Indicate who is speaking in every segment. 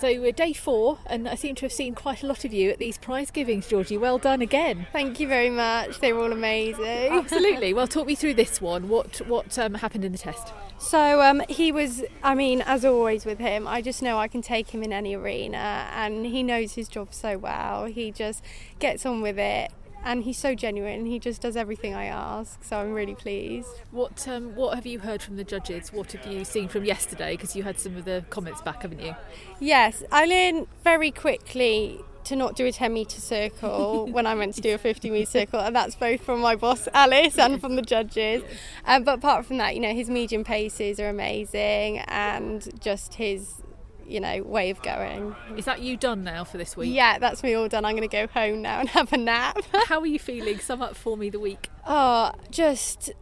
Speaker 1: So we're day four, and I seem to have seen quite a lot of you at these prize givings, Georgie. Well done again.
Speaker 2: Thank you very much. They were all amazing.
Speaker 1: Absolutely. Well, talk me through this one. What what um, happened in the test?
Speaker 2: So um, he was, I mean, as always with him, I just know I can take him in any arena, and he knows his job so well. He just gets on with it and he's so genuine. He just does everything I ask, so I'm really pleased.
Speaker 1: What um, what have you heard from the judges? What have you seen from yesterday? Because you had some of the comments back, haven't you?
Speaker 2: Yes, I learned very quickly to not do a 10 metre circle when I meant to do a 50 metre circle, and that's both from my boss Alice and from the judges. Um, but apart from that, you know, his medium paces are amazing, and just his you know, way of going.
Speaker 1: Is that you done now for this week?
Speaker 2: Yeah, that's me all done. I'm going to go home now and have a nap.
Speaker 1: How are you feeling? Sum up for me the week.
Speaker 2: Oh, just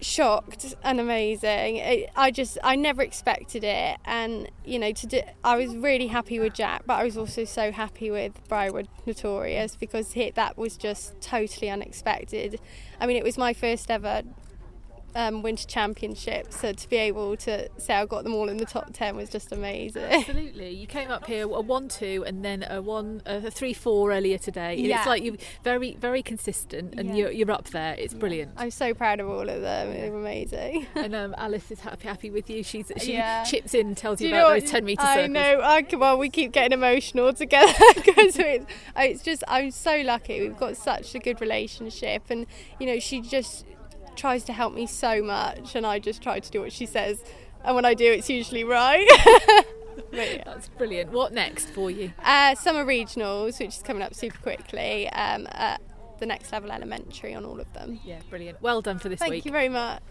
Speaker 2: shocked and amazing. It, I just I never expected it, and you know to do. I was really happy with Jack, but I was also so happy with Briarwood Notorious because he, that was just totally unexpected. I mean, it was my first ever um, Winter Championship. So to be able to say I got them all in the top ten was just amazing.
Speaker 1: Absolutely, you came up here a one-two and then a one, a three-four earlier today.
Speaker 2: Yeah.
Speaker 1: It's like you're very, very consistent, and yeah. you're, you're up there. It's brilliant.
Speaker 2: I'm so proud of all of them. They're amazing.
Speaker 1: and um, Alice is happy, happy with you. She's she yeah. chips in, and tells you, you about those ten circles.
Speaker 2: I know. I, well, we keep getting emotional together because it's, it's just I'm so lucky. We've got such a good relationship, and you know she just tries to help me so much, and I just try to do what she says. And when I do, it's usually right.
Speaker 1: yeah. That's brilliant. What next for you?
Speaker 2: Uh, summer regionals, which is coming up super quickly. Um, at the next level elementary on all of them.
Speaker 1: Yeah, brilliant. Well done for this
Speaker 2: Thank
Speaker 1: week.
Speaker 2: Thank you very much.